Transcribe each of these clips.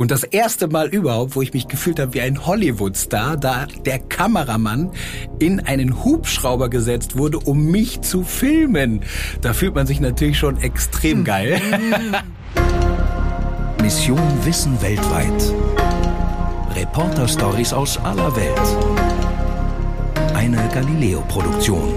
Und das erste Mal überhaupt, wo ich mich gefühlt habe wie ein Hollywood-Star, da der Kameramann in einen Hubschrauber gesetzt wurde, um mich zu filmen. Da fühlt man sich natürlich schon extrem geil. Mission Wissen weltweit. Reporter-Stories aus aller Welt. Eine Galileo-Produktion.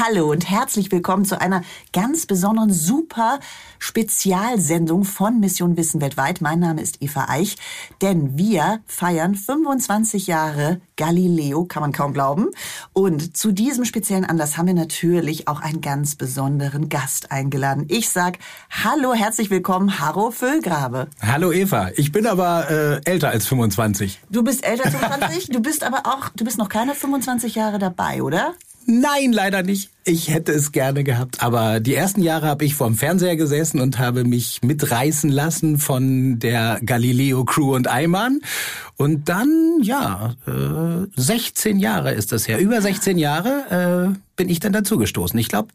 Hallo und herzlich willkommen zu einer ganz besonderen, super Spezialsendung von Mission Wissen weltweit. Mein Name ist Eva Eich, denn wir feiern 25 Jahre Galileo, kann man kaum glauben. Und zu diesem speziellen Anlass haben wir natürlich auch einen ganz besonderen Gast eingeladen. Ich sag Hallo, herzlich willkommen, Harro Füllgrabe. Hallo Eva, ich bin aber äh, älter als 25. Du bist älter als 25, du bist aber auch, du bist noch keine 25 Jahre dabei, oder? Nein, leider nicht. Ich hätte es gerne gehabt, aber die ersten Jahre habe ich vorm Fernseher gesessen und habe mich mitreißen lassen von der Galileo Crew und Eimann. Und dann, ja, äh, 16 Jahre ist das her. Über 16 Jahre äh, bin ich dann dazugestoßen. Ich glaube,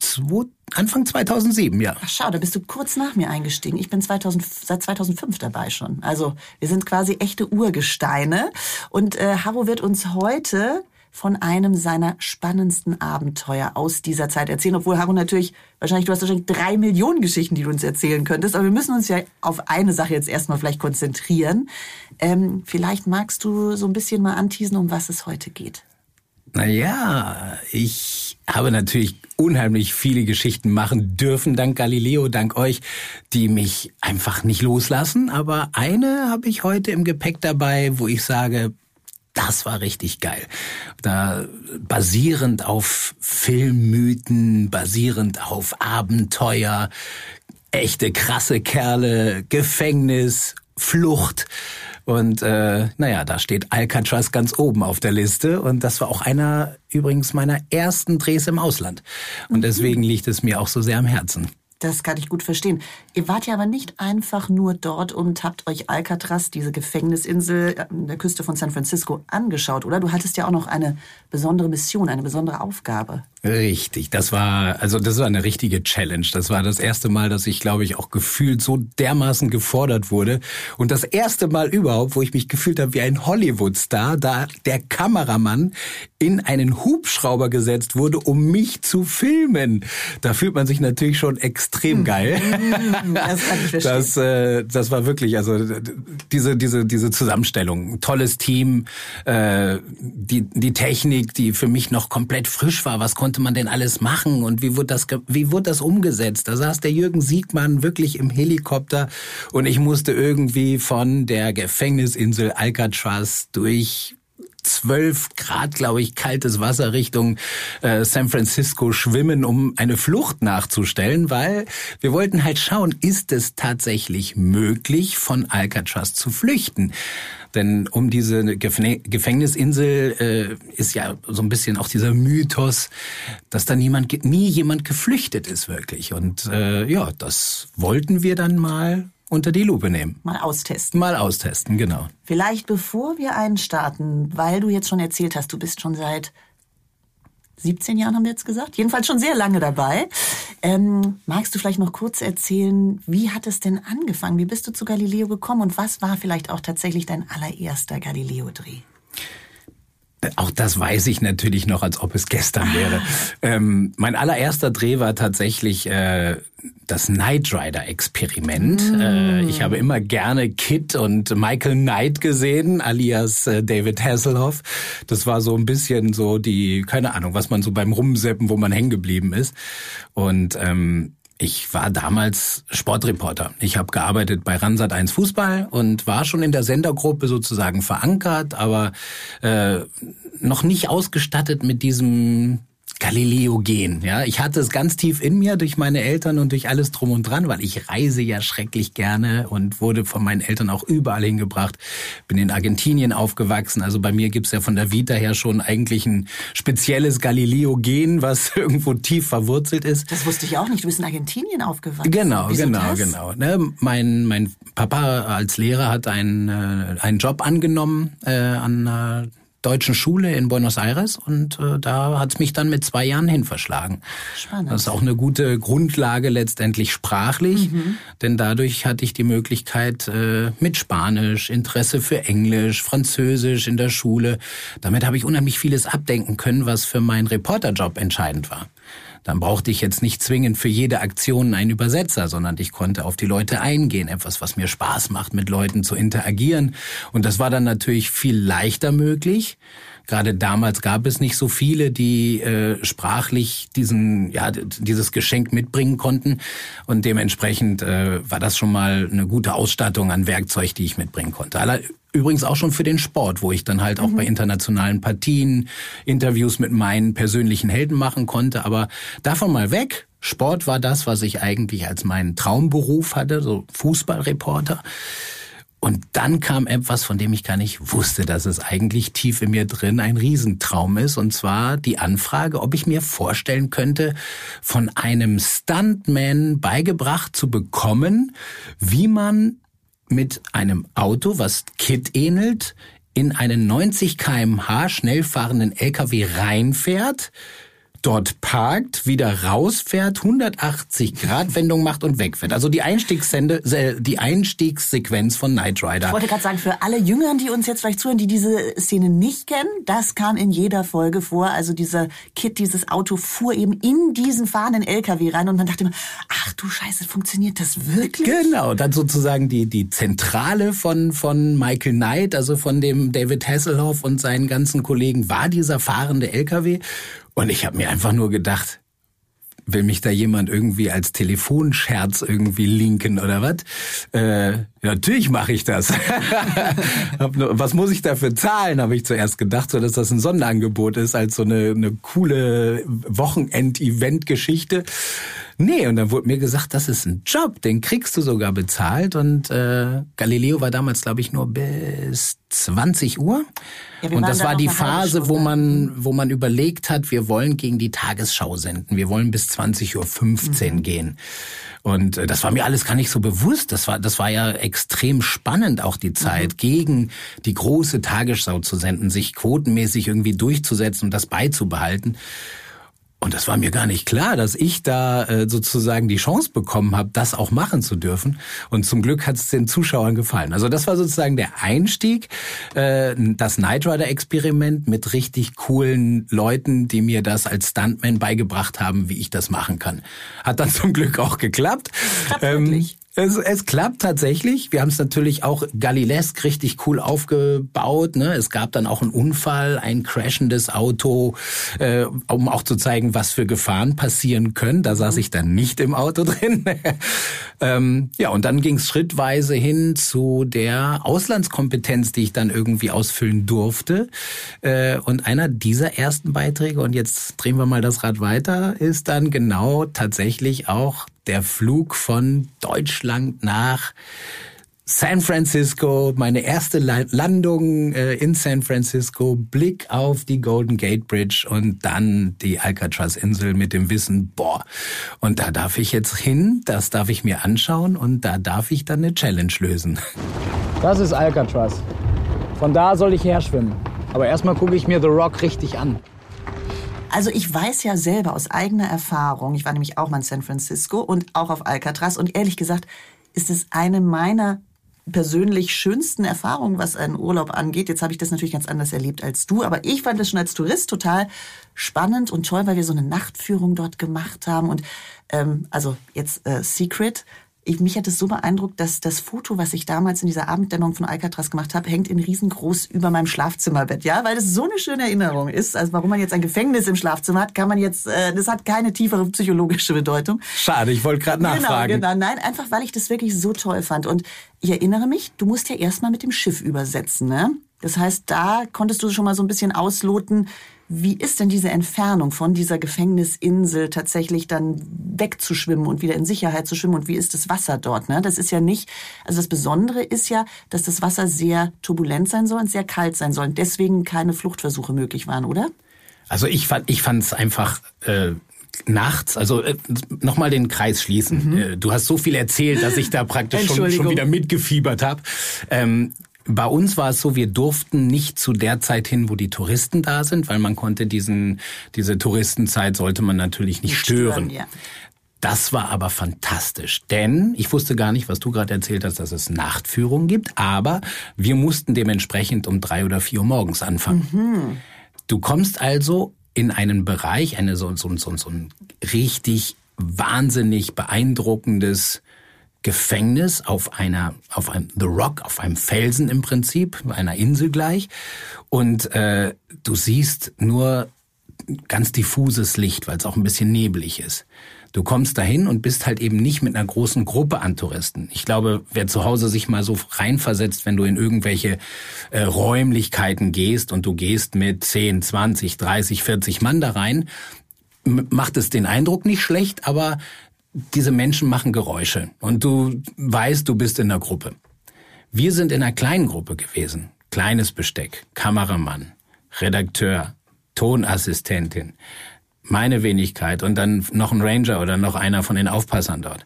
Anfang 2007, ja. Ach schau, da bist du kurz nach mir eingestiegen. Ich bin 2000, seit 2005 dabei schon. Also wir sind quasi echte Urgesteine. Und äh, Harro wird uns heute von einem seiner spannendsten Abenteuer aus dieser Zeit erzählen. Obwohl, Harun, natürlich, wahrscheinlich, du hast wahrscheinlich drei Millionen Geschichten, die du uns erzählen könntest. Aber wir müssen uns ja auf eine Sache jetzt erstmal vielleicht konzentrieren. Ähm, vielleicht magst du so ein bisschen mal anteasen, um was es heute geht. Naja, ich habe natürlich unheimlich viele Geschichten machen dürfen, dank Galileo, dank euch, die mich einfach nicht loslassen. Aber eine habe ich heute im Gepäck dabei, wo ich sage, das war richtig geil. Da basierend auf Filmmythen, basierend auf Abenteuer, echte krasse Kerle, Gefängnis, Flucht. Und äh, naja, da steht Alcatraz ganz oben auf der Liste. Und das war auch einer übrigens meiner ersten Drehs im Ausland. Und mhm. deswegen liegt es mir auch so sehr am Herzen. Das kann ich gut verstehen. Ihr wart ja aber nicht einfach nur dort und habt euch Alcatraz, diese Gefängnisinsel an der Küste von San Francisco, angeschaut, oder? Du hattest ja auch noch eine besondere Mission, eine besondere Aufgabe. Richtig, das war also das war eine richtige Challenge. Das war das erste Mal, dass ich glaube ich auch gefühlt so dermaßen gefordert wurde und das erste Mal überhaupt, wo ich mich gefühlt habe wie ein Hollywood-Star, da der Kameramann in einen Hubschrauber gesetzt wurde, um mich zu filmen. Da fühlt man sich natürlich schon extrem hm. geil. Das kann ich verstehen. Das, äh, das war wirklich also diese diese diese Zusammenstellung, tolles Team, äh, die die Technik, die für mich noch komplett frisch war. Was konnte konnte man denn alles machen und wie wurde das, wie wurde das umgesetzt? Da saß der Jürgen Siegmann wirklich im Helikopter und ich musste irgendwie von der Gefängnisinsel Alcatraz durch 12 Grad, glaube ich, kaltes Wasser Richtung äh, San Francisco schwimmen, um eine Flucht nachzustellen, weil wir wollten halt schauen, ist es tatsächlich möglich, von Alcatraz zu flüchten? Denn um diese Gefängnisinsel äh, ist ja so ein bisschen auch dieser Mythos, dass da niemand, nie jemand geflüchtet ist wirklich. Und äh, ja, das wollten wir dann mal unter die Lupe nehmen. Mal austesten. Mal austesten, genau. Vielleicht bevor wir einstarten, weil du jetzt schon erzählt hast, du bist schon seit 17 Jahren haben wir jetzt gesagt, jedenfalls schon sehr lange dabei. Ähm, magst du vielleicht noch kurz erzählen, wie hat es denn angefangen? Wie bist du zu Galileo gekommen und was war vielleicht auch tatsächlich dein allererster Galileo-Dreh? Auch das weiß ich natürlich noch, als ob es gestern wäre. Ähm, mein allererster Dreh war tatsächlich äh, das Knight Rider Experiment. Mm. Äh, ich habe immer gerne Kit und Michael Knight gesehen, alias äh, David Hasselhoff. Das war so ein bisschen so die, keine Ahnung, was man so beim Rumseppen, wo man hängen geblieben ist. Und ähm, ich war damals Sportreporter. Ich habe gearbeitet bei Ransat 1 Fußball und war schon in der Sendergruppe sozusagen verankert, aber äh, noch nicht ausgestattet mit diesem Galileo gehen. Ja, ich hatte es ganz tief in mir durch meine Eltern und durch alles drum und dran, weil ich reise ja schrecklich gerne und wurde von meinen Eltern auch überall hingebracht. Bin in Argentinien aufgewachsen. Also bei mir gibt's ja von der Vita her schon eigentlich ein spezielles Galileo-Gen, was irgendwo tief verwurzelt ist. Das wusste ich auch nicht. Du bist in Argentinien aufgewachsen. Genau, Wieso genau, das? genau. Ne, mein mein Papa als Lehrer hat einen äh, einen Job angenommen äh, an äh, deutschen Schule in Buenos Aires und äh, da hat's mich dann mit zwei Jahren hin verschlagen. Spannend. Das ist auch eine gute Grundlage letztendlich sprachlich, Mhm. denn dadurch hatte ich die Möglichkeit äh, mit Spanisch, Interesse für Englisch, Französisch in der Schule. Damit habe ich unheimlich vieles abdenken können, was für meinen Reporterjob entscheidend war. Dann brauchte ich jetzt nicht zwingend für jede Aktion einen Übersetzer, sondern ich konnte auf die Leute eingehen, etwas, was mir Spaß macht, mit Leuten zu interagieren. Und das war dann natürlich viel leichter möglich. Gerade damals gab es nicht so viele, die äh, sprachlich diesen, ja, dieses Geschenk mitbringen konnten. Und dementsprechend äh, war das schon mal eine gute Ausstattung an Werkzeug, die ich mitbringen konnte. Aller, übrigens auch schon für den Sport, wo ich dann halt auch bei internationalen Partien Interviews mit meinen persönlichen Helden machen konnte. Aber davon mal weg. Sport war das, was ich eigentlich als meinen Traumberuf hatte, so Fußballreporter. Und dann kam etwas, von dem ich gar nicht wusste, dass es eigentlich tief in mir drin ein Riesentraum ist. Und zwar die Anfrage, ob ich mir vorstellen könnte, von einem Stuntman beigebracht zu bekommen, wie man mit einem Auto, was Kit ähnelt, in einen 90 kmh schnell fahrenden LKW reinfährt, dort parkt, wieder rausfährt, 180 Grad Wendung macht und wegfährt. Also die Einstiegssende, die Einstiegssequenz von Knight Rider. Ich wollte gerade sagen, für alle Jüngeren, die uns jetzt vielleicht zuhören, die diese Szene nicht kennen, das kam in jeder Folge vor. Also dieser Kit, dieses Auto fuhr eben in diesen fahrenden LKW rein und man dachte immer, ach du Scheiße, funktioniert das wirklich? Genau, dann sozusagen die, die Zentrale von, von Michael Knight, also von dem David Hasselhoff und seinen ganzen Kollegen, war dieser fahrende LKW. Und ich habe mir einfach nur gedacht, will mich da jemand irgendwie als Telefonscherz irgendwie linken oder was? Äh, natürlich mache ich das. Nur, was muss ich dafür zahlen, habe ich zuerst gedacht, so dass das ein Sonderangebot ist, als so eine, eine coole Wochenend-Event-Geschichte. Nee, und dann wurde mir gesagt, das ist ein Job, den kriegst du sogar bezahlt. Und äh, Galileo war damals, glaube ich, nur bis 20 Uhr. Ja, und das da war die Phase, wo man, wo man überlegt hat, wir wollen gegen die Tagesschau senden. Wir wollen bis 20.15 Uhr Mhm. gehen. Und äh, das war mir alles gar nicht so bewusst. Das war, das war ja extrem spannend, auch die Zeit, Mhm. gegen die große Tagesschau zu senden, sich quotenmäßig irgendwie durchzusetzen und das beizubehalten. Und das war mir gar nicht klar, dass ich da äh, sozusagen die Chance bekommen habe, das auch machen zu dürfen. Und zum Glück hat es den Zuschauern gefallen. Also das war sozusagen der Einstieg, äh, das Knight Rider Experiment mit richtig coolen Leuten, die mir das als Stuntman beigebracht haben, wie ich das machen kann. Hat dann zum Glück auch geklappt. Ähm, wirklich. Es, es klappt tatsächlich. Wir haben es natürlich auch Galilesk richtig cool aufgebaut. Ne? Es gab dann auch einen Unfall, ein crashendes Auto, äh, um auch zu zeigen, was für Gefahren passieren können. Da saß ich dann nicht im Auto drin. ähm, ja, und dann ging es schrittweise hin zu der Auslandskompetenz, die ich dann irgendwie ausfüllen durfte. Äh, und einer dieser ersten Beiträge, und jetzt drehen wir mal das Rad weiter, ist dann genau tatsächlich auch der Flug von Deutschland nach San Francisco, meine erste La- Landung äh, in San Francisco, Blick auf die Golden Gate Bridge und dann die Alcatraz-Insel mit dem Wissen, boah, und da darf ich jetzt hin, das darf ich mir anschauen und da darf ich dann eine Challenge lösen. Das ist Alcatraz. Von da soll ich herschwimmen. Aber erstmal gucke ich mir The Rock richtig an. Also ich weiß ja selber aus eigener Erfahrung, ich war nämlich auch mal in San Francisco und auch auf Alcatraz und ehrlich gesagt ist es eine meiner persönlich schönsten Erfahrungen, was einen Urlaub angeht. Jetzt habe ich das natürlich ganz anders erlebt als du, aber ich fand das schon als Tourist total spannend und toll, weil wir so eine Nachtführung dort gemacht haben und ähm, also jetzt äh, Secret. Ich, mich hat es so beeindruckt, dass das Foto, was ich damals in dieser Abenddämmerung von Alcatraz gemacht habe, hängt in riesengroß über meinem Schlafzimmerbett. Ja, weil das so eine schöne Erinnerung ist. Also warum man jetzt ein Gefängnis im Schlafzimmer hat, kann man jetzt, äh, das hat keine tiefere psychologische Bedeutung. Schade, ich wollte gerade nachfragen. Genau, genau. Nein, einfach weil ich das wirklich so toll fand. Und ich erinnere mich, du musst ja erstmal mit dem Schiff übersetzen, ne? Das heißt, da konntest du schon mal so ein bisschen ausloten, wie ist denn diese Entfernung von dieser Gefängnisinsel tatsächlich dann wegzuschwimmen und wieder in Sicherheit zu schwimmen und wie ist das Wasser dort? Ne? Das ist ja nicht, also das Besondere ist ja, dass das Wasser sehr turbulent sein soll und sehr kalt sein soll und deswegen keine Fluchtversuche möglich waren, oder? Also ich fand, ich fand es einfach äh, nachts, also äh, nochmal den Kreis schließen. Äh, du hast so viel erzählt, dass ich da praktisch schon, schon wieder mitgefiebert habe. Ähm, bei uns war es so, wir durften nicht zu der Zeit hin, wo die Touristen da sind, weil man konnte diesen, diese Touristenzeit sollte man natürlich nicht, nicht stören. stören ja. Das war aber fantastisch, denn ich wusste gar nicht, was du gerade erzählt hast, dass es Nachtführungen gibt, aber wir mussten dementsprechend um drei oder vier Uhr morgens anfangen. Mhm. Du kommst also in einen Bereich, eine so, so, so, so ein richtig wahnsinnig beeindruckendes Gefängnis auf einer, auf einem The Rock, auf einem Felsen im Prinzip, einer Insel gleich. Und äh, du siehst nur ganz diffuses Licht, weil es auch ein bisschen neblig ist. Du kommst dahin und bist halt eben nicht mit einer großen Gruppe an Touristen. Ich glaube, wer zu Hause sich mal so reinversetzt, wenn du in irgendwelche äh, Räumlichkeiten gehst und du gehst mit 10, 20, 30, 40 Mann da rein, macht es den Eindruck nicht schlecht, aber diese Menschen machen Geräusche und du weißt, du bist in der Gruppe. Wir sind in einer kleinen Gruppe gewesen. Kleines Besteck, Kameramann, Redakteur, Tonassistentin, meine Wenigkeit und dann noch ein Ranger oder noch einer von den Aufpassern dort.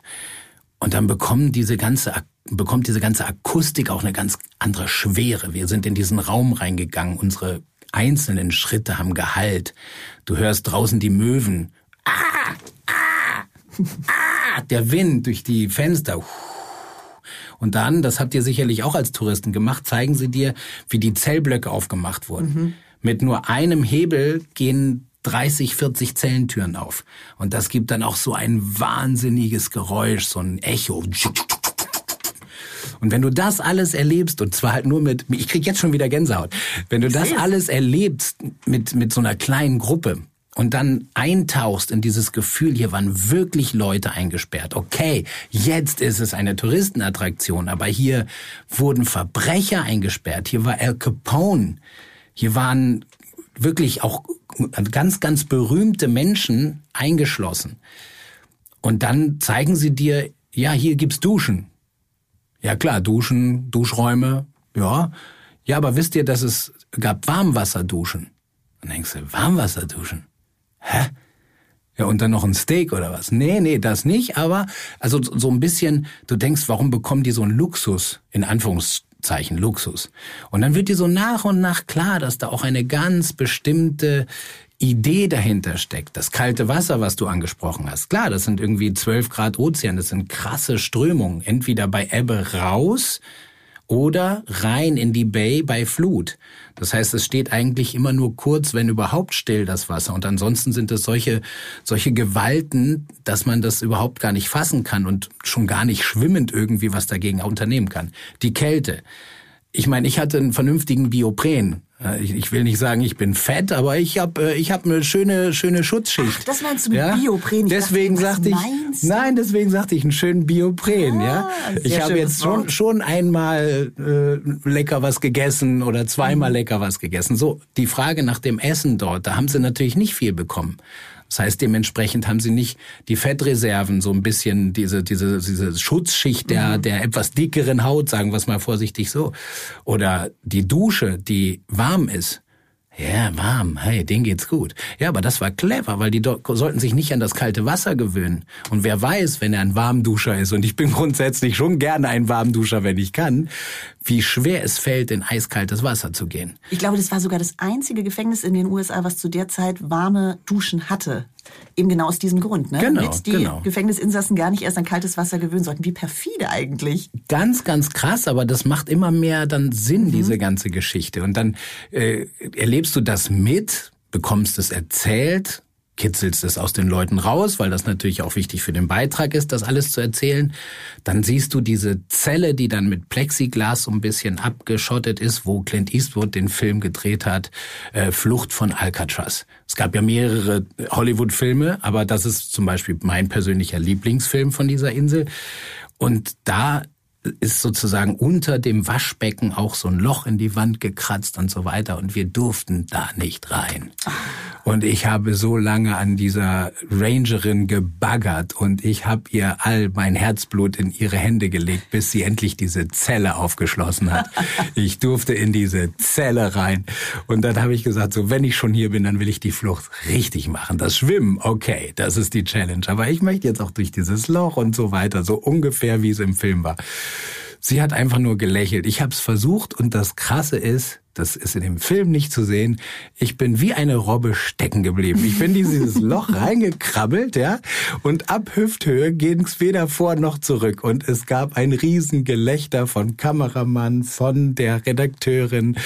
Und dann bekommen diese ganze, bekommt diese ganze Akustik auch eine ganz andere Schwere. Wir sind in diesen Raum reingegangen. Unsere einzelnen Schritte haben Gehalt. Du hörst draußen die Möwen. Ah, ah, der Wind durch die Fenster. Und dann, das habt ihr sicherlich auch als Touristen gemacht, zeigen sie dir, wie die Zellblöcke aufgemacht wurden. Mhm. Mit nur einem Hebel gehen 30, 40 Zellentüren auf. Und das gibt dann auch so ein wahnsinniges Geräusch, so ein Echo. Und wenn du das alles erlebst, und zwar halt nur mit, ich krieg jetzt schon wieder Gänsehaut, wenn du das alles erlebst mit, mit so einer kleinen Gruppe, und dann eintauchst in dieses Gefühl, hier waren wirklich Leute eingesperrt. Okay, jetzt ist es eine Touristenattraktion, aber hier wurden Verbrecher eingesperrt. Hier war Al Capone. Hier waren wirklich auch ganz, ganz berühmte Menschen eingeschlossen. Und dann zeigen sie dir, ja, hier gibt's Duschen. Ja klar, Duschen, Duschräume, ja. Ja, aber wisst ihr, dass es gab Warmwasserduschen? Dann denkst du, Warmwasserduschen? Hä? Ja, und dann noch ein Steak oder was? Nee, nee, das nicht, aber also so ein bisschen, du denkst, warum bekommen die so einen Luxus, in Anführungszeichen Luxus? Und dann wird dir so nach und nach klar, dass da auch eine ganz bestimmte Idee dahinter steckt. Das kalte Wasser, was du angesprochen hast. Klar, das sind irgendwie 12 Grad Ozean, das sind krasse Strömungen. Entweder bei Ebbe raus oder rein in die Bay bei Flut. Das heißt, es steht eigentlich immer nur kurz, wenn überhaupt still das Wasser. Und ansonsten sind es solche, solche Gewalten, dass man das überhaupt gar nicht fassen kann und schon gar nicht schwimmend irgendwie was dagegen unternehmen kann. Die Kälte. Ich meine, ich hatte einen vernünftigen Biopren. Ich, will nicht sagen, ich bin fett, aber ich habe äh, ich hab eine schöne schöne Schutzschicht. Ach, das meinst du mit ja? Biopren? deswegen dachte, sagte ich, nein, deswegen sagte ich einen schönen Biopren. Ah, ja, ich habe jetzt schon schon einmal äh, lecker was gegessen oder zweimal mhm. lecker was gegessen. So die Frage nach dem Essen dort, da haben sie natürlich nicht viel bekommen. Das heißt, dementsprechend haben sie nicht die Fettreserven, so ein bisschen diese, diese, diese Schutzschicht der, mhm. der etwas dickeren Haut, sagen wir es mal vorsichtig so. Oder die Dusche, die warm ist. Ja, warm. Hey, denen geht's gut. Ja, aber das war clever, weil die sollten sich nicht an das kalte Wasser gewöhnen. Und wer weiß, wenn er ein Warmduscher ist, und ich bin grundsätzlich schon gerne ein Warmduscher, wenn ich kann, wie schwer es fällt, in eiskaltes Wasser zu gehen. Ich glaube, das war sogar das einzige Gefängnis in den USA, was zu der Zeit warme Duschen hatte. Eben genau aus diesem Grund, ne? Genau, Damit die genau. Gefängnisinsassen gar nicht erst an kaltes Wasser gewöhnen sollten. Wie perfide eigentlich. Ganz, ganz krass, aber das macht immer mehr dann Sinn, mhm. diese ganze Geschichte. Und dann äh, erlebst du das mit, bekommst es erzählt, kitzelst es aus den Leuten raus, weil das natürlich auch wichtig für den Beitrag ist, das alles zu erzählen. Dann siehst du diese Zelle, die dann mit Plexiglas so ein bisschen abgeschottet ist, wo Clint Eastwood den Film gedreht hat, äh, Flucht von Alcatraz. Es gab ja mehrere Hollywood-Filme, aber das ist zum Beispiel mein persönlicher Lieblingsfilm von dieser Insel. Und da ist sozusagen unter dem Waschbecken auch so ein Loch in die Wand gekratzt und so weiter und wir durften da nicht rein. Und ich habe so lange an dieser Rangerin gebaggert und ich habe ihr all mein Herzblut in ihre Hände gelegt, bis sie endlich diese Zelle aufgeschlossen hat. Ich durfte in diese Zelle rein und dann habe ich gesagt, so wenn ich schon hier bin, dann will ich die Flucht richtig machen. Das Schwimmen, okay, das ist die Challenge, aber ich möchte jetzt auch durch dieses Loch und so weiter, so ungefähr wie es im Film war. Sie hat einfach nur gelächelt. Ich habe es versucht und das Krasse ist, das ist in dem Film nicht zu sehen. Ich bin wie eine Robbe stecken geblieben. Ich bin dieses Loch reingekrabbelt, ja, und ab Hüfthöhe ging es weder vor noch zurück. Und es gab ein Riesengelächter von Kameramann, von der Redakteurin,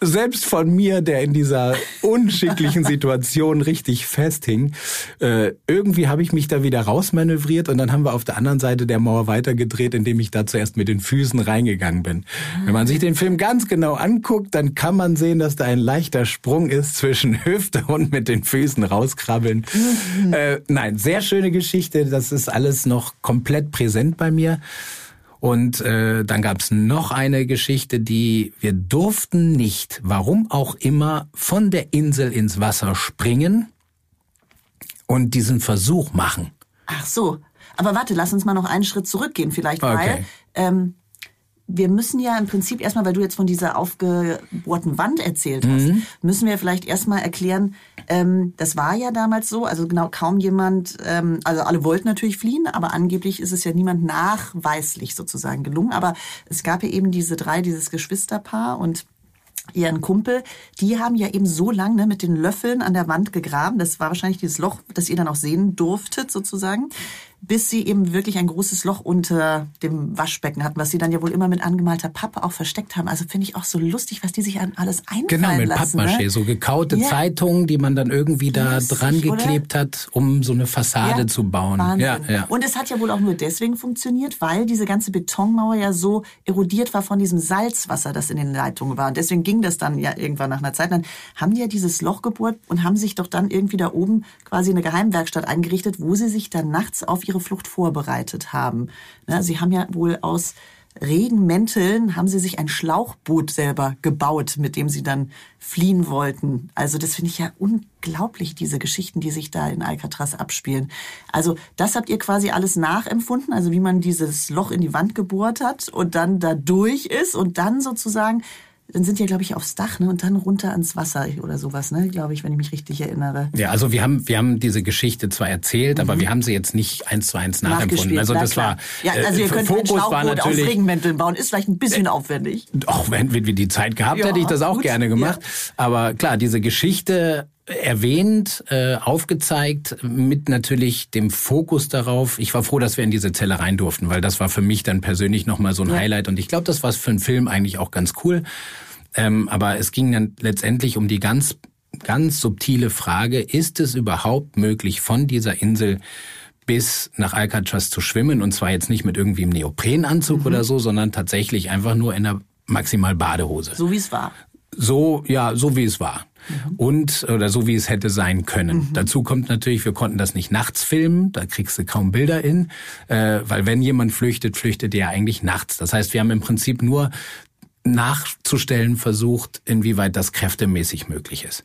selbst von mir, der in dieser unschicklichen Situation richtig festhing. Äh, irgendwie habe ich mich da wieder rausmanövriert und dann haben wir auf der anderen Seite der Mauer weitergedreht, indem ich da zuerst mit den Füßen reingegangen bin. Wenn man sich den Film ganz genau anguckt, dann kann man sehen, dass da ein leichter Sprung ist zwischen Hüfte und mit den Füßen rauskrabbeln. Mhm. Äh, nein, sehr schöne Geschichte. Das ist alles noch komplett präsent bei mir. Und äh, dann gab es noch eine Geschichte, die wir durften nicht, warum auch immer, von der Insel ins Wasser springen und diesen Versuch machen. Ach so. Aber warte, lass uns mal noch einen Schritt zurückgehen vielleicht, okay. weil ähm, wir müssen ja im Prinzip erstmal, weil du jetzt von dieser aufgebohrten Wand erzählt hast, mhm. müssen wir vielleicht erstmal erklären, ähm, das war ja damals so, also genau kaum jemand, ähm, also alle wollten natürlich fliehen, aber angeblich ist es ja niemand nachweislich sozusagen gelungen. Aber es gab ja eben diese drei, dieses Geschwisterpaar und ihren Kumpel, die haben ja eben so lange ne, mit den Löffeln an der Wand gegraben, das war wahrscheinlich dieses Loch, das ihr dann auch sehen durftet sozusagen, bis sie eben wirklich ein großes Loch unter dem Waschbecken hatten, was sie dann ja wohl immer mit angemalter Pappe auch versteckt haben. Also finde ich auch so lustig, was die sich an alles einfallen Genau, mit lassen, Pappmaché, ne? so gekaute ja. Zeitungen, die man dann irgendwie da Lustig, dran geklebt oder? hat, um so eine Fassade ja, zu bauen. Wahnsinn. Ja, ja. Und es hat ja wohl auch nur deswegen funktioniert, weil diese ganze Betonmauer ja so erodiert war von diesem Salzwasser, das in den Leitungen war. Und deswegen ging das dann ja irgendwann nach einer Zeit. Dann haben die ja dieses Loch gebohrt und haben sich doch dann irgendwie da oben quasi eine Geheimwerkstatt eingerichtet, wo sie sich dann nachts auf ihre Flucht vorbereitet haben. Sie haben ja wohl aus Regenmänteln haben sie sich ein Schlauchboot selber gebaut, mit dem sie dann fliehen wollten. Also das finde ich ja unglaublich, diese Geschichten, die sich da in Alcatraz abspielen. Also das habt ihr quasi alles nachempfunden, also wie man dieses Loch in die Wand gebohrt hat und dann da durch ist und dann sozusagen dann sind ja, glaube ich, aufs Dach ne? und dann runter ans Wasser oder sowas, ne? glaube ich, wenn ich mich richtig erinnere. Ja, also wir haben, wir haben diese Geschichte zwar erzählt, mhm. aber wir haben sie jetzt nicht eins zu eins nachempfunden. Also das war ja, also ihr könnt Fokus war natürlich, aus Regenmänteln bauen, ist vielleicht ein bisschen äh, aufwendig. Auch wenn wir die Zeit gehabt, ja, hätte ich das auch gut. gerne gemacht. Ja. Aber klar, diese Geschichte erwähnt, äh, aufgezeigt, mit natürlich dem Fokus darauf. Ich war froh, dass wir in diese Zelle rein durften, weil das war für mich dann persönlich nochmal so ein ja. Highlight. Und ich glaube, das war für einen Film eigentlich auch ganz cool. Ähm, aber es ging dann letztendlich um die ganz, ganz subtile Frage, ist es überhaupt möglich, von dieser Insel bis nach Alcatraz zu schwimmen? Und zwar jetzt nicht mit irgendwie einem Neoprenanzug mhm. oder so, sondern tatsächlich einfach nur in einer maximal Badehose. So wie es war. So, ja, so wie es war. Mhm. Und, oder so wie es hätte sein können. Mhm. Dazu kommt natürlich, wir konnten das nicht nachts filmen, da kriegst du kaum Bilder in, äh, weil wenn jemand flüchtet, flüchtet er eigentlich nachts. Das heißt, wir haben im Prinzip nur nachzustellen versucht, inwieweit das kräftemäßig möglich ist.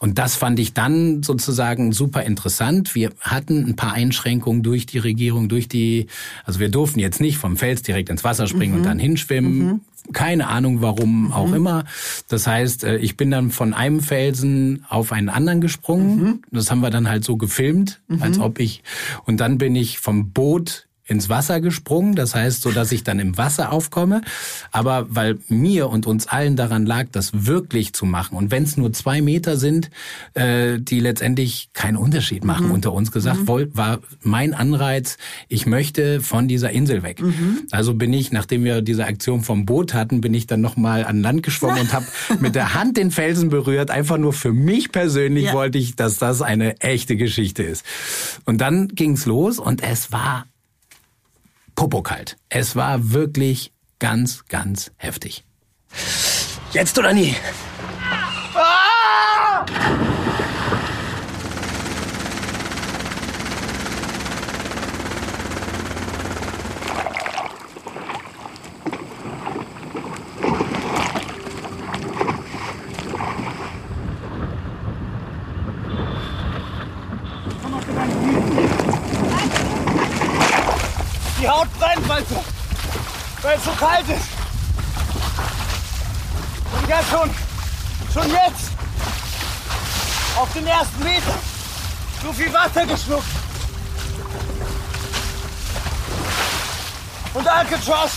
Und das fand ich dann sozusagen super interessant. Wir hatten ein paar Einschränkungen durch die Regierung, durch die, also wir durften jetzt nicht vom Fels direkt ins Wasser springen mhm. und dann hinschwimmen. Mhm. Keine Ahnung, warum auch mhm. immer. Das heißt, äh, ich bin dann von einem Felsen auf einen anderen gesprungen. Mhm. Das haben wir dann halt so gefilmt, als mhm. ob ich, und dann bin ich vom Boot ins Wasser gesprungen, das heißt, so dass ich dann im Wasser aufkomme. Aber weil mir und uns allen daran lag, das wirklich zu machen und wenn es nur zwei Meter sind, äh, die letztendlich keinen Unterschied machen, mhm. unter uns gesagt, mhm. war mein Anreiz, ich möchte von dieser Insel weg. Mhm. Also bin ich, nachdem wir diese Aktion vom Boot hatten, bin ich dann nochmal an Land geschwommen und habe mit der Hand den Felsen berührt. Einfach nur für mich persönlich ja. wollte ich, dass das eine echte Geschichte ist. Und dann ging's los und es war popokalt. Es war wirklich ganz, ganz heftig. Jetzt oder nie? Ah! Die Haut brennt, weil es so, weil es so kalt ist. Und ich habe schon, schon jetzt auf den ersten Meter so viel Wasser geschluckt. Und Alcatraz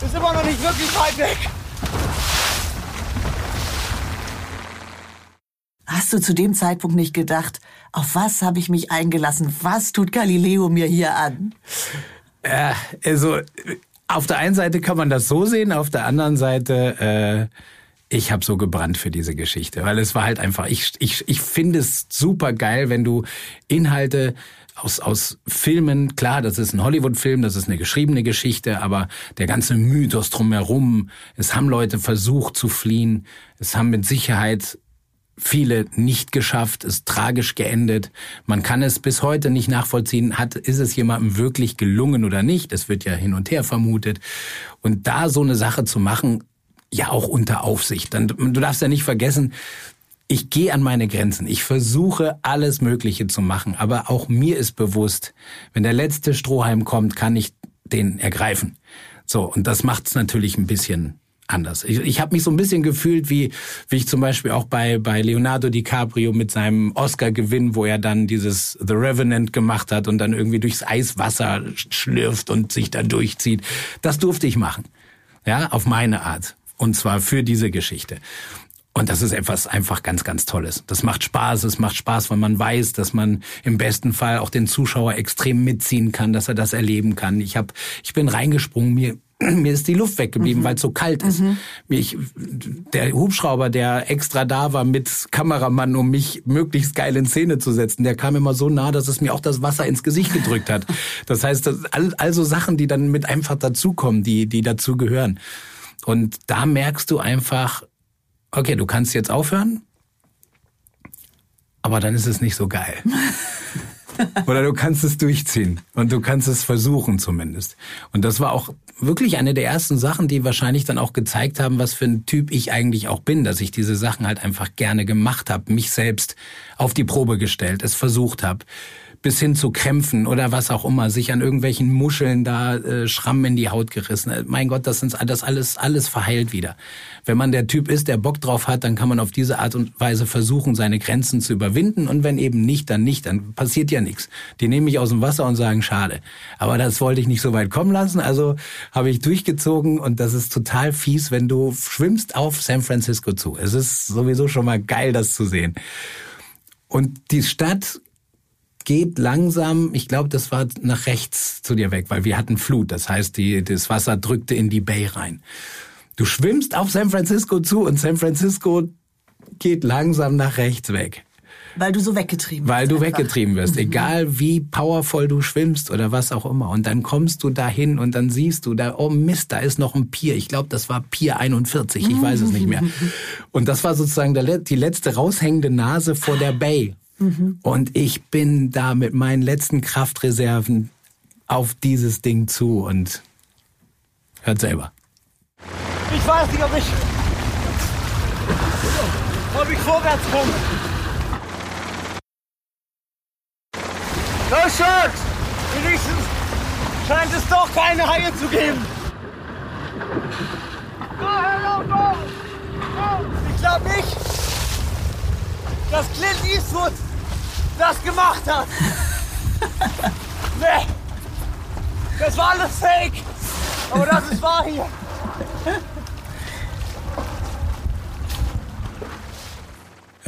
ist immer noch nicht wirklich weit weg. Hast du zu dem Zeitpunkt nicht gedacht, auf was habe ich mich eingelassen? Was tut Galileo mir hier an? Äh, also auf der einen Seite kann man das so sehen, auf der anderen Seite, äh, ich habe so gebrannt für diese Geschichte, weil es war halt einfach, ich, ich, ich finde es super geil, wenn du Inhalte aus, aus Filmen, klar, das ist ein Hollywood-Film, das ist eine geschriebene Geschichte, aber der ganze Mythos drumherum, es haben Leute versucht zu fliehen, es haben mit Sicherheit viele nicht geschafft, ist tragisch geendet. Man kann es bis heute nicht nachvollziehen, hat, ist es jemandem wirklich gelungen oder nicht. Es wird ja hin und her vermutet. Und da so eine Sache zu machen, ja auch unter Aufsicht. Dann, du darfst ja nicht vergessen, ich gehe an meine Grenzen. Ich versuche alles Mögliche zu machen. Aber auch mir ist bewusst, wenn der letzte Strohhalm kommt, kann ich den ergreifen. So, und das macht es natürlich ein bisschen anders. Ich, ich habe mich so ein bisschen gefühlt wie wie ich zum Beispiel auch bei bei Leonardo DiCaprio mit seinem Oscar-Gewinn, wo er dann dieses The Revenant gemacht hat und dann irgendwie durchs Eiswasser schlürft und sich da durchzieht. Das durfte ich machen, ja, auf meine Art und zwar für diese Geschichte. Und das ist etwas einfach ganz, ganz Tolles. Das macht Spaß. Es macht Spaß, weil man weiß, dass man im besten Fall auch den Zuschauer extrem mitziehen kann, dass er das erleben kann. Ich hab, ich bin reingesprungen, mir mir ist die Luft weggeblieben, mhm. weil es so kalt ist. Mhm. Ich, der Hubschrauber, der extra da war mit Kameramann, um mich möglichst geil in Szene zu setzen, der kam immer so nah, dass es mir auch das Wasser ins Gesicht gedrückt hat. Das heißt, das, all, also Sachen, die dann mit einfach dazukommen, die, die dazu gehören. Und da merkst du einfach, okay, du kannst jetzt aufhören, aber dann ist es nicht so geil. Oder du kannst es durchziehen und du kannst es versuchen zumindest. Und das war auch wirklich eine der ersten Sachen, die wahrscheinlich dann auch gezeigt haben, was für ein Typ ich eigentlich auch bin, dass ich diese Sachen halt einfach gerne gemacht habe, mich selbst auf die Probe gestellt, es versucht habe bis hin zu Krämpfen oder was auch immer, sich an irgendwelchen Muscheln da äh, Schrammen in die Haut gerissen. Äh, mein Gott, das sind das alles alles verheilt wieder. Wenn man der Typ ist, der Bock drauf hat, dann kann man auf diese Art und Weise versuchen, seine Grenzen zu überwinden und wenn eben nicht, dann nicht, dann passiert ja nichts. Die nehmen mich aus dem Wasser und sagen schade. Aber das wollte ich nicht so weit kommen lassen, also habe ich durchgezogen und das ist total fies, wenn du schwimmst auf San Francisco zu. Es ist sowieso schon mal geil das zu sehen. Und die Stadt geht langsam, ich glaube, das war nach rechts zu dir weg, weil wir hatten Flut. Das heißt, die, das Wasser drückte in die Bay rein. Du schwimmst auf San Francisco zu und San Francisco geht langsam nach rechts weg. Weil du so weggetrieben wirst. Weil du einfach. weggetrieben wirst. Mhm. Egal wie powervoll du schwimmst oder was auch immer. Und dann kommst du dahin und dann siehst du da, oh Mist, da ist noch ein Pier. Ich glaube, das war Pier 41. Ich weiß es nicht mehr. Und das war sozusagen die letzte raushängende Nase vor der Bay. Und ich bin da mit meinen letzten Kraftreserven auf dieses Ding zu und hört selber. Ich weiß nicht, ob ich, ob ich vorwärts komme. Sharks! Wenigstens scheint es doch keine Haie zu geben. Ich glaube nicht, dass Clint Eastwood das gemacht hat. nee. Das war alles fake. Aber das ist wahr hier.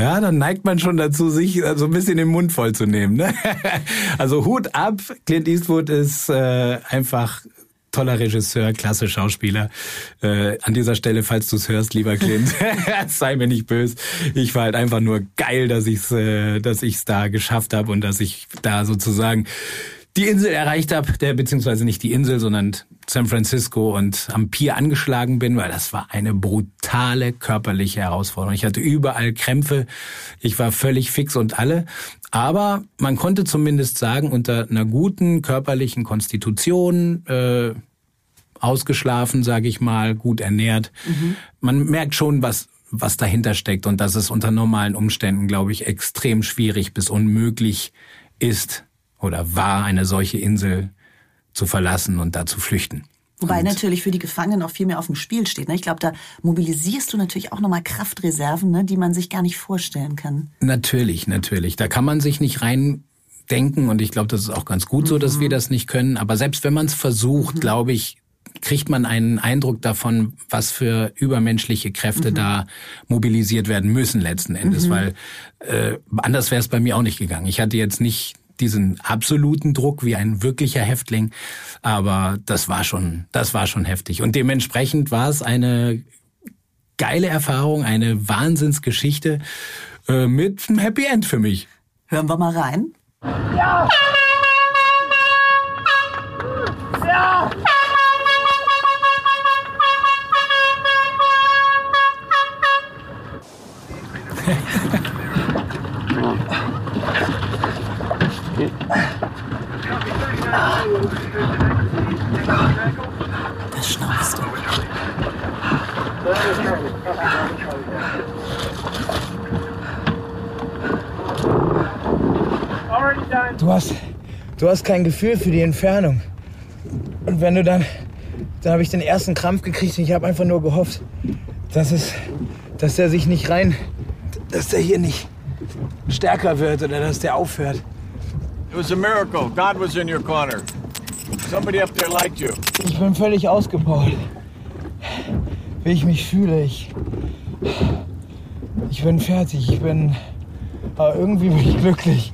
Ja, dann neigt man schon dazu, sich so also ein bisschen den Mund voll zu nehmen. Ne? Also Hut ab, Clint Eastwood ist äh, einfach toller Regisseur, klasse Schauspieler. Äh, an dieser Stelle, falls du es hörst, lieber Clint, sei mir nicht böse. Ich war halt einfach nur geil, dass ich's, äh, dass ich's da geschafft habe und dass ich da sozusagen die Insel erreicht habe, der beziehungsweise nicht die Insel, sondern San Francisco und am Pier angeschlagen bin, weil das war eine brutale körperliche Herausforderung. Ich hatte überall Krämpfe, ich war völlig fix und alle, aber man konnte zumindest sagen, unter einer guten körperlichen Konstitution, äh, ausgeschlafen, sage ich mal, gut ernährt, mhm. man merkt schon, was was dahinter steckt und dass es unter normalen Umständen, glaube ich, extrem schwierig bis unmöglich ist, oder war, eine solche Insel zu verlassen und da zu flüchten. Wobei und natürlich für die Gefangenen auch viel mehr auf dem Spiel steht. Ne? Ich glaube, da mobilisierst du natürlich auch nochmal Kraftreserven, ne? die man sich gar nicht vorstellen kann. Natürlich, natürlich. Da kann man sich nicht rein denken und ich glaube, das ist auch ganz gut so, dass wir mhm. das nicht können. Aber selbst wenn man es versucht, mhm. glaube ich, kriegt man einen Eindruck davon, was für übermenschliche Kräfte mhm. da mobilisiert werden müssen letzten Endes, mhm. weil äh, anders wäre es bei mir auch nicht gegangen. Ich hatte jetzt nicht diesen absoluten Druck wie ein wirklicher Häftling, aber das war schon, das war schon heftig und dementsprechend war es eine geile Erfahrung, eine Wahnsinnsgeschichte äh, mit einem Happy End für mich. Hören wir mal rein. Ja! Ja! Du hast, du hast kein Gefühl für die Entfernung. Und wenn du dann, dann habe ich den ersten Krampf gekriegt und ich habe einfach nur gehofft, dass es, dass der sich nicht rein, dass der hier nicht stärker wird oder dass der aufhört. It was a miracle. God was in your corner. Somebody up there liked you. Ich bin völlig ausgepowert. Wie ich mich fühle, ich, ich bin fertig. Ich bin, aber irgendwie bin ich glücklich.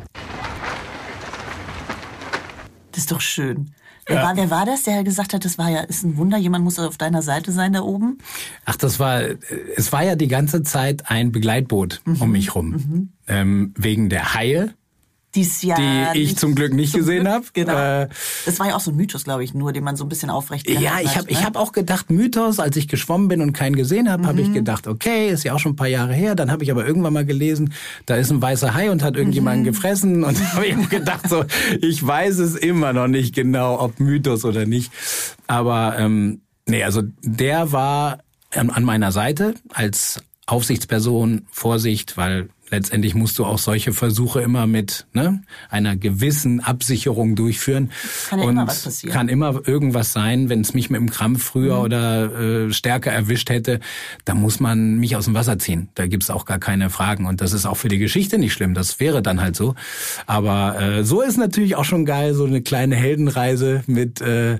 Das ist doch schön. Wer, war, wer war das, der gesagt hat, das war ja, ist ein Wunder, jemand muss auf deiner Seite sein da oben? Ach, das war, es war ja die ganze Zeit ein Begleitboot mhm. um mich rum. Mhm. Ähm, wegen der Haie dies Jahr. Die ich zum Glück nicht zum gesehen habe. Genau. Äh, das war ja auch so ein Mythos, glaube ich, nur, den man so ein bisschen aufrecht Ja, ich habe ne? ich hab auch gedacht, Mythos, als ich geschwommen bin und keinen gesehen habe, mhm. habe ich gedacht, okay, ist ja auch schon ein paar Jahre her. Dann habe ich aber irgendwann mal gelesen, da ist ein weißer Hai und hat irgendjemanden mhm. gefressen. Und habe ich gedacht, so, ich weiß es immer noch nicht genau, ob Mythos oder nicht. Aber ähm, nee, also der war an meiner Seite als Aufsichtsperson, Vorsicht, weil letztendlich musst du auch solche Versuche immer mit ne, einer gewissen Absicherung durchführen. Kann ja und immer was passieren. Kann immer irgendwas sein, wenn es mich mit dem Krampf früher mhm. oder äh, stärker erwischt hätte, da muss man mich aus dem Wasser ziehen. Da gibt's auch gar keine Fragen. Und das ist auch für die Geschichte nicht schlimm. Das wäre dann halt so. Aber äh, so ist natürlich auch schon geil, so eine kleine Heldenreise mit äh,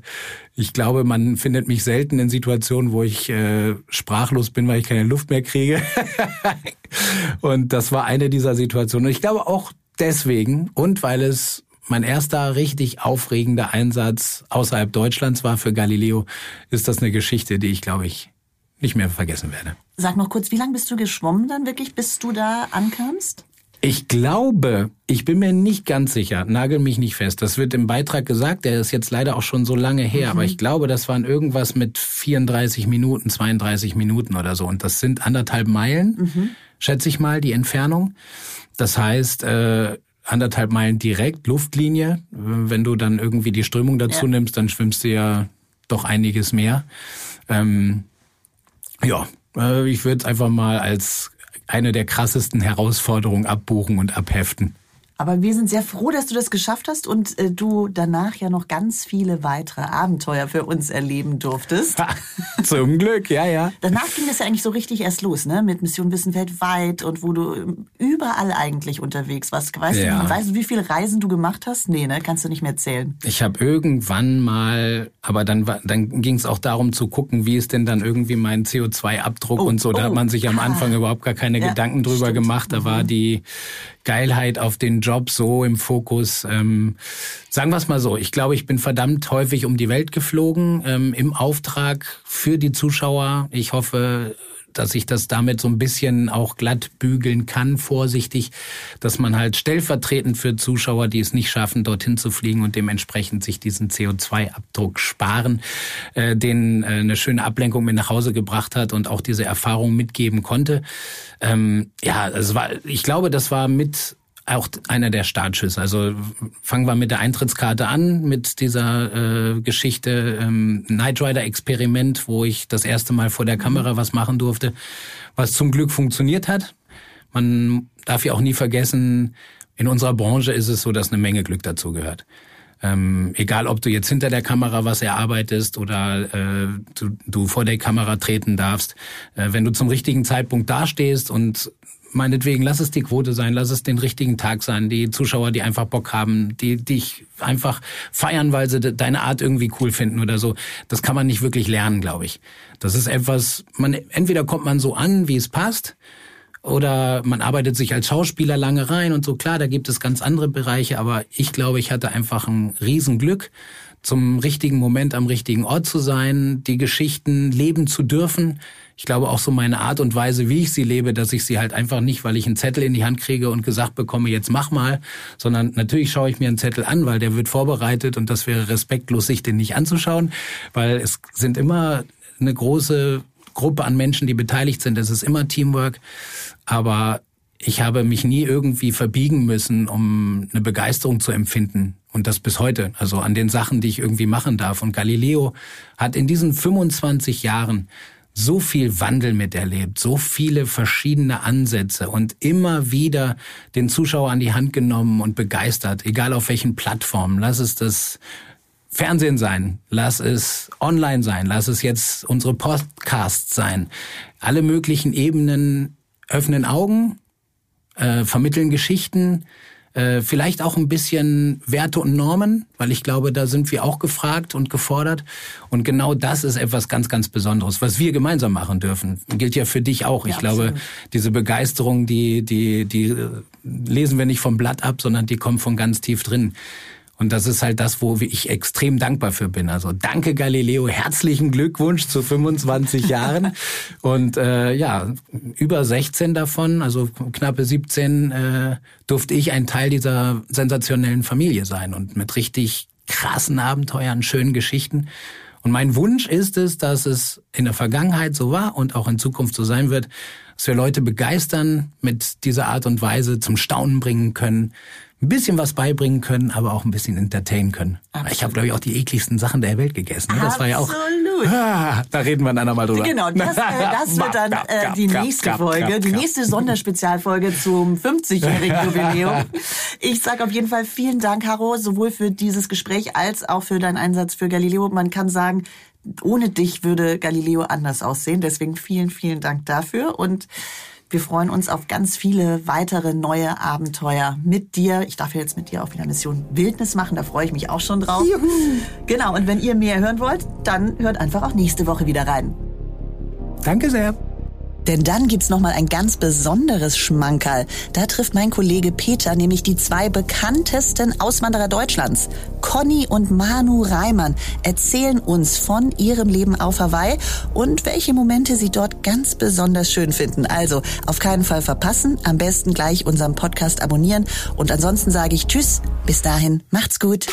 ich glaube, man findet mich selten in Situationen, wo ich äh, sprachlos bin, weil ich keine Luft mehr kriege. und das war eine dieser Situationen. Und ich glaube auch deswegen und weil es mein erster richtig aufregender Einsatz außerhalb Deutschlands war für Galileo, ist das eine Geschichte, die ich, glaube ich, nicht mehr vergessen werde. Sag noch kurz, wie lange bist du geschwommen dann wirklich, bis du da ankamst? Ich glaube, ich bin mir nicht ganz sicher, nagel mich nicht fest. Das wird im Beitrag gesagt, der ist jetzt leider auch schon so lange her, mhm. aber ich glaube, das waren irgendwas mit 34 Minuten, 32 Minuten oder so. Und das sind anderthalb Meilen, mhm. schätze ich mal, die Entfernung. Das heißt, äh, anderthalb Meilen direkt, Luftlinie. Wenn du dann irgendwie die Strömung dazu ja. nimmst, dann schwimmst du ja doch einiges mehr. Ähm, ja, äh, ich würde es einfach mal als eine der krassesten Herausforderungen abbuchen und abheften. Aber wir sind sehr froh, dass du das geschafft hast und äh, du danach ja noch ganz viele weitere Abenteuer für uns erleben durftest. Zum Glück, ja, ja. Danach ging es ja eigentlich so richtig erst los, ne? Mit Mission Wissen weltweit und wo du ähm, überall eigentlich unterwegs warst. Weißt, ja. du, weißt du, wie viele Reisen du gemacht hast? Nee, ne? Kannst du nicht mehr erzählen. Ich habe irgendwann mal, aber dann, dann ging es auch darum zu gucken, wie ist denn dann irgendwie mein CO2-Abdruck oh, und so. Da oh, hat man sich am Anfang ah. überhaupt gar keine ja, Gedanken drüber stimmt. gemacht. Da war mhm. die Geilheit auf den Job so im Fokus. Ähm, sagen wir es mal so, ich glaube, ich bin verdammt häufig um die Welt geflogen ähm, im Auftrag für die Zuschauer. Ich hoffe, dass ich das damit so ein bisschen auch glatt bügeln kann, vorsichtig, dass man halt stellvertretend für Zuschauer, die es nicht schaffen, dorthin zu fliegen und dementsprechend sich diesen CO2-Abdruck sparen, äh, denen äh, eine schöne Ablenkung mit nach Hause gebracht hat und auch diese Erfahrung mitgeben konnte. Ähm, ja, es war, ich glaube, das war mit auch einer der Startschüsse. Also fangen wir mit der Eintrittskarte an, mit dieser äh, Geschichte ähm, Night Rider Experiment, wo ich das erste Mal vor der Kamera was machen durfte, was zum Glück funktioniert hat. Man darf ja auch nie vergessen, in unserer Branche ist es so, dass eine Menge Glück dazu gehört. Ähm, egal, ob du jetzt hinter der Kamera was erarbeitest oder äh, du, du vor der Kamera treten darfst, äh, wenn du zum richtigen Zeitpunkt dastehst und meinetwegen, lass es die Quote sein, lass es den richtigen Tag sein, die Zuschauer, die einfach Bock haben, die dich einfach feiern, weil sie deine Art irgendwie cool finden oder so. Das kann man nicht wirklich lernen, glaube ich. Das ist etwas, man, entweder kommt man so an, wie es passt, oder man arbeitet sich als Schauspieler lange rein und so. Klar, da gibt es ganz andere Bereiche, aber ich glaube, ich hatte einfach ein Riesenglück, zum richtigen Moment am richtigen Ort zu sein, die Geschichten leben zu dürfen. Ich glaube auch so meine Art und Weise, wie ich sie lebe, dass ich sie halt einfach nicht, weil ich einen Zettel in die Hand kriege und gesagt bekomme, jetzt mach mal, sondern natürlich schaue ich mir einen Zettel an, weil der wird vorbereitet und das wäre respektlos, sich den nicht anzuschauen, weil es sind immer eine große Gruppe an Menschen, die beteiligt sind. Es ist immer Teamwork. Aber ich habe mich nie irgendwie verbiegen müssen, um eine Begeisterung zu empfinden. Und das bis heute. Also an den Sachen, die ich irgendwie machen darf. Und Galileo hat in diesen 25 Jahren so viel Wandel miterlebt, so viele verschiedene Ansätze und immer wieder den Zuschauer an die Hand genommen und begeistert, egal auf welchen Plattformen. Lass es das Fernsehen sein, lass es online sein, lass es jetzt unsere Podcasts sein. Alle möglichen Ebenen öffnen Augen, äh, vermitteln Geschichten, äh, vielleicht auch ein bisschen Werte und Normen, weil ich glaube, da sind wir auch gefragt und gefordert. Und genau das ist etwas ganz, ganz Besonderes, was wir gemeinsam machen dürfen. Gilt ja für dich auch. Ja, ich glaube, absolut. diese Begeisterung, die, die, die lesen wir nicht vom Blatt ab, sondern die kommt von ganz tief drin. Und das ist halt das, wo ich extrem dankbar für bin. Also danke Galileo, herzlichen Glückwunsch zu 25 Jahren. Und äh, ja, über 16 davon, also knappe 17, äh, durfte ich ein Teil dieser sensationellen Familie sein und mit richtig krassen Abenteuern, schönen Geschichten. Und mein Wunsch ist es, dass es in der Vergangenheit so war und auch in Zukunft so sein wird, dass wir Leute begeistern, mit dieser Art und Weise zum Staunen bringen können, ein bisschen was beibringen können, aber auch ein bisschen entertainen können. Absolut. Ich habe, glaube ich, auch die ekligsten Sachen der Welt gegessen. Ne? Das Absolut. war ja auch. Ah, da reden wir dann einmal drüber. Genau, das, äh, das wird dann äh, die nächste Folge, die nächste Sonderspezialfolge zum 50-jährigen Jubiläum. Ich sage auf jeden Fall vielen Dank, Haro, sowohl für dieses Gespräch als auch für deinen Einsatz für Galileo. Man kann sagen, ohne dich würde Galileo anders aussehen. Deswegen vielen, vielen Dank dafür und wir freuen uns auf ganz viele weitere neue Abenteuer mit dir. Ich darf jetzt mit dir auch wieder Mission Wildnis machen, da freue ich mich auch schon drauf. Juhu. Genau, und wenn ihr mehr hören wollt, dann hört einfach auch nächste Woche wieder rein. Danke sehr. Denn dann gibt's noch mal ein ganz besonderes Schmankerl. Da trifft mein Kollege Peter nämlich die zwei bekanntesten Auswanderer Deutschlands. Conny und Manu Reimann erzählen uns von ihrem Leben auf Hawaii und welche Momente sie dort ganz besonders schön finden. Also auf keinen Fall verpassen, am besten gleich unseren Podcast abonnieren und ansonsten sage ich Tschüss, bis dahin, macht's gut.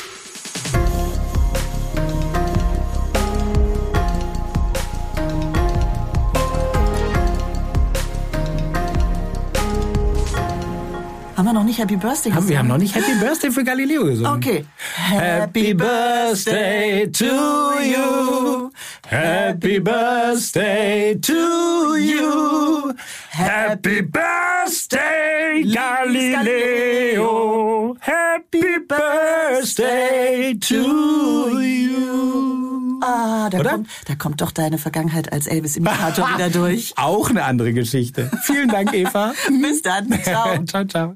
Nicht Happy Birthday gesungen? wir haben noch nicht Happy Birthday für Galileo gesungen. Okay. Happy Birthday to you. Happy Birthday to you. Happy Birthday, Galileo. Happy Birthday to you. Ah, da kommt, da kommt doch deine Vergangenheit als Elvis-Imitator wieder durch. Auch eine andere Geschichte. Vielen Dank, Eva. Bis dann. Ciao. ciao, ciao.